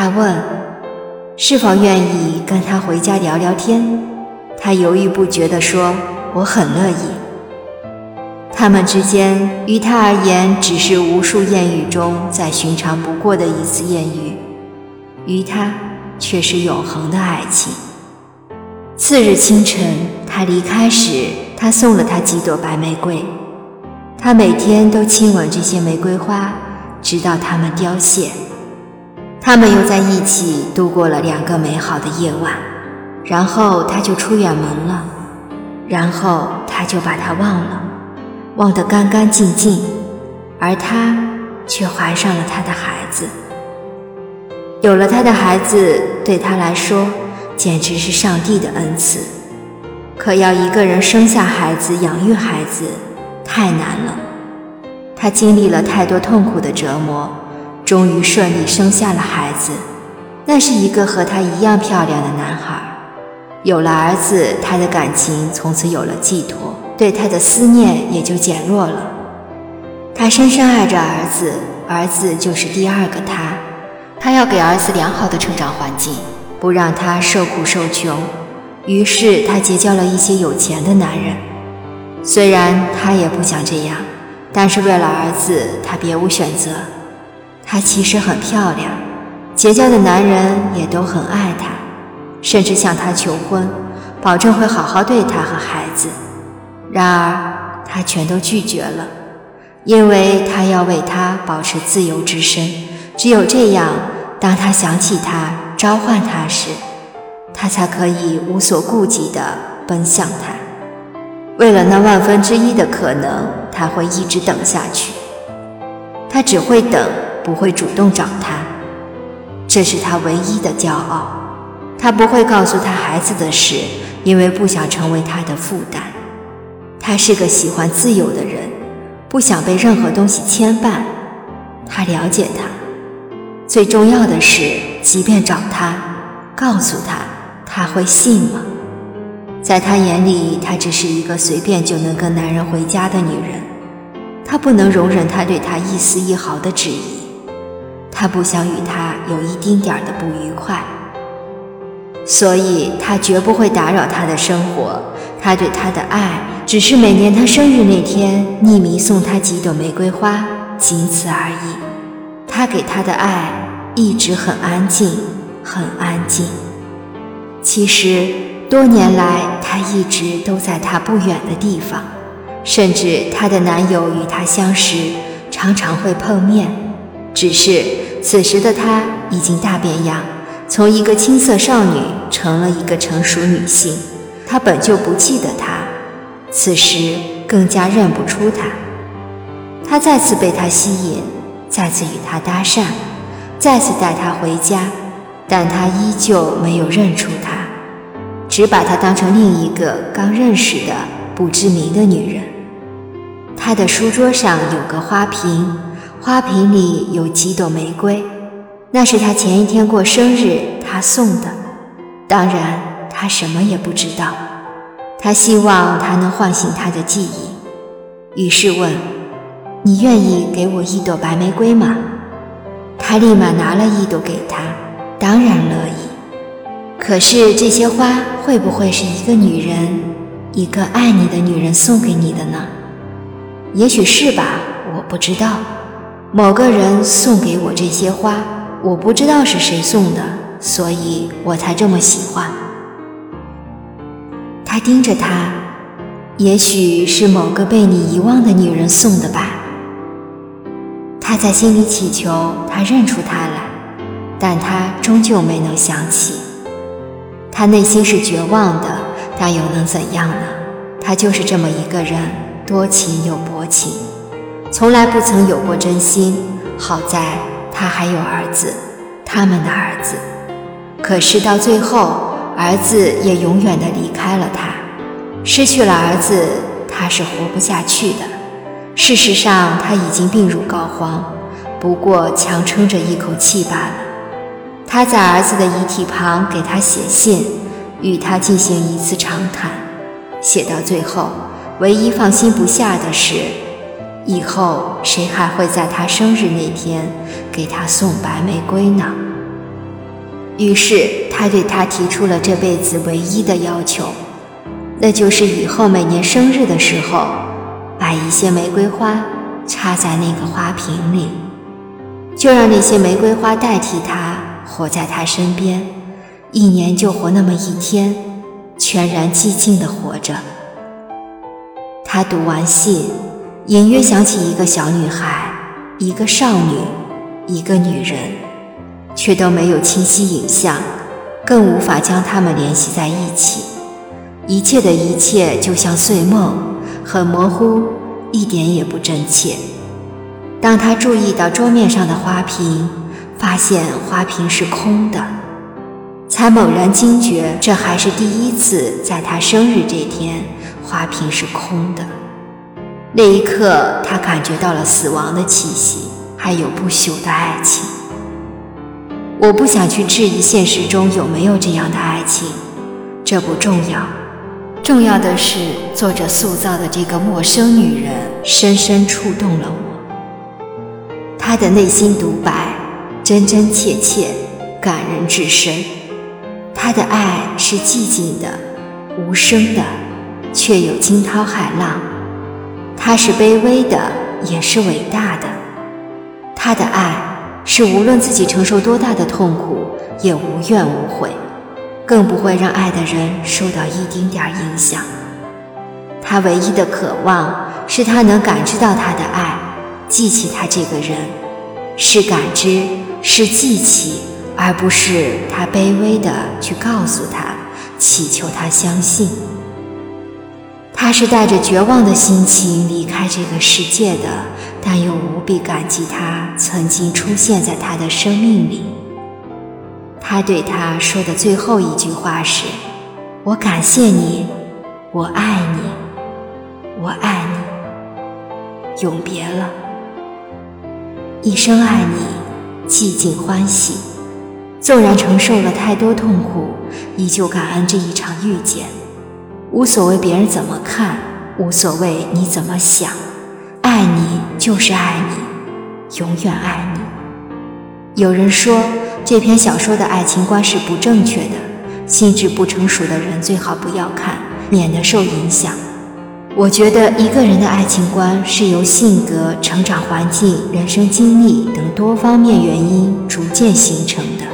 他问：“是否愿意跟他回家聊聊天？”他犹豫不决地说：“我很乐意。”他们之间于他而言只是无数艳遇中再寻常不过的一次艳遇，于他却是永恒的爱情。次日清晨，他离开时，他送了他几朵白玫瑰。他每天都亲吻这些玫瑰花，直到它们凋谢。他们又在一起度过了两个美好的夜晚，然后他就出远门了，然后他就把她忘了。忘得干干净净，而她却怀上了他的孩子。有了他的孩子，对他来说简直是上帝的恩赐。可要一个人生下孩子、养育孩子，太难了。他经历了太多痛苦的折磨，终于顺利生下了孩子。那是一个和他一样漂亮的男孩。有了儿子，他的感情从此有了寄托。对他的思念也就减弱了。他深深爱着儿子，儿子就是第二个他。他要给儿子良好的成长环境，不让他受苦受穷。于是他结交了一些有钱的男人。虽然他也不想这样，但是为了儿子，他别无选择。她其实很漂亮，结交的男人也都很爱她，甚至向她求婚，保证会好好对她和孩子。然而，她全都拒绝了，因为她要为他保持自由之身。只有这样，当他想起他、召唤他时，他才可以无所顾忌地奔向他。为了那万分之一的可能，他会一直等下去。他只会等，不会主动找他。这是他唯一的骄傲。他不会告诉他孩子的事，因为不想成为他的负担。他是个喜欢自由的人，不想被任何东西牵绊。他了解他，最重要的是，即便找他，告诉他，他会信吗？在他眼里，她只是一个随便就能跟男人回家的女人。他不能容忍他对她一丝一毫的质疑，他不想与他有一丁点儿的不愉快，所以他绝不会打扰他的生活。他对他的爱。只是每年他生日那天，匿名送他几朵玫瑰花，仅此而已。他给她的爱一直很安静，很安静。其实多年来，他一直都在她不远的地方，甚至她的男友与她相识，常常会碰面。只是此时的她已经大变样，从一个青涩少女成了一个成熟女性。他本就不记得她。此时更加认不出他，他再次被他吸引，再次与他搭讪，再次带他回家，但他依旧没有认出他，只把她当成另一个刚认识的不知名的女人。他的书桌上有个花瓶，花瓶里有几朵玫瑰，那是他前一天过生日他送的。当然，他什么也不知道。他希望他能唤醒他的记忆，于是问：“你愿意给我一朵白玫瑰吗？”他立马拿了一朵给他，当然乐意。可是这些花会不会是一个女人，一个爱你的女人送给你的呢？也许是吧，我不知道。某个人送给我这些花，我不知道是谁送的，所以我才这么喜欢。他盯着她，也许是某个被你遗忘的女人送的吧。他在心里祈求他认出她来，但他终究没能想起。他内心是绝望的，但又能怎样呢？他就是这么一个人，多情又薄情，从来不曾有过真心。好在他还有儿子，他们的儿子。可是到最后。儿子也永远的离开了他，失去了儿子，他是活不下去的。事实上，他已经病入膏肓，不过强撑着一口气罢了。他在儿子的遗体旁给他写信，与他进行一次长谈。写到最后，唯一放心不下的是，以后谁还会在他生日那天给他送白玫瑰呢？于是他对她提出了这辈子唯一的要求，那就是以后每年生日的时候，把一些玫瑰花插在那个花瓶里，就让那些玫瑰花代替他活在他身边，一年就活那么一天，全然寂静地活着。他读完信，隐约想起一个小女孩，一个少女，一个女人，却都没有清晰影像，更无法将它们联系在一起。一切的一切就像碎梦，很模糊，一点也不真切。当他注意到桌面上的花瓶，发现花瓶是空的，才猛然惊觉，这还是第一次在他生日这天。花瓶是空的，那一刻，他感觉到了死亡的气息，还有不朽的爱情。我不想去质疑现实中有没有这样的爱情，这不重要，重要的是作者塑造的这个陌生女人深深触动了我。她的内心独白真真切切，感人至深。她的爱是寂静的，无声的。却有惊涛骇浪，他是卑微的，也是伟大的。他的爱是无论自己承受多大的痛苦，也无怨无悔，更不会让爱的人受到一丁点儿影响。他唯一的渴望是他能感知到他的爱，记起他这个人，是感知，是记起，而不是他卑微的去告诉他，祈求他相信。他是带着绝望的心情离开这个世界的，但又无比感激他曾经出现在他的生命里。他对他说的最后一句话是：“我感谢你，我爱你，我爱你，永别了，一生爱你，寂静欢喜。纵然承受了太多痛苦，依旧感恩这一场遇见。”无所谓别人怎么看，无所谓你怎么想，爱你就是爱你，永远爱你。有人说这篇小说的爱情观是不正确的，心智不成熟的人最好不要看，免得受影响。我觉得一个人的爱情观是由性格、成长环境、人生经历等多方面原因逐渐形成的，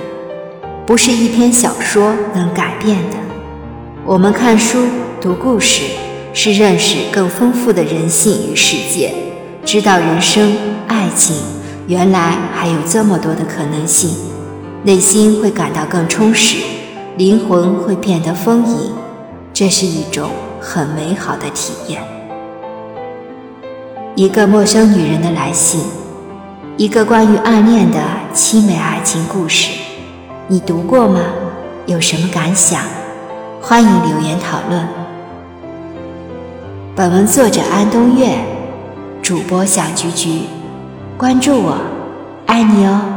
不是一篇小说能改变的。我们看书。读故事是认识更丰富的人性与世界，知道人生、爱情原来还有这么多的可能性，内心会感到更充实，灵魂会变得丰盈，这是一种很美好的体验。一个陌生女人的来信，一个关于暗恋的凄美爱情故事，你读过吗？有什么感想？欢迎留言讨论。本文作者安东月，主播小菊菊，关注我，爱你哦。